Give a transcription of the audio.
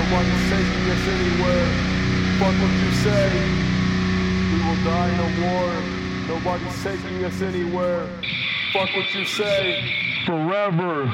In a. Nobody's taking us anywhere. Fuck what you say. We will die in a war. Nobody's taking us anywhere. Fuck what you say. Forever.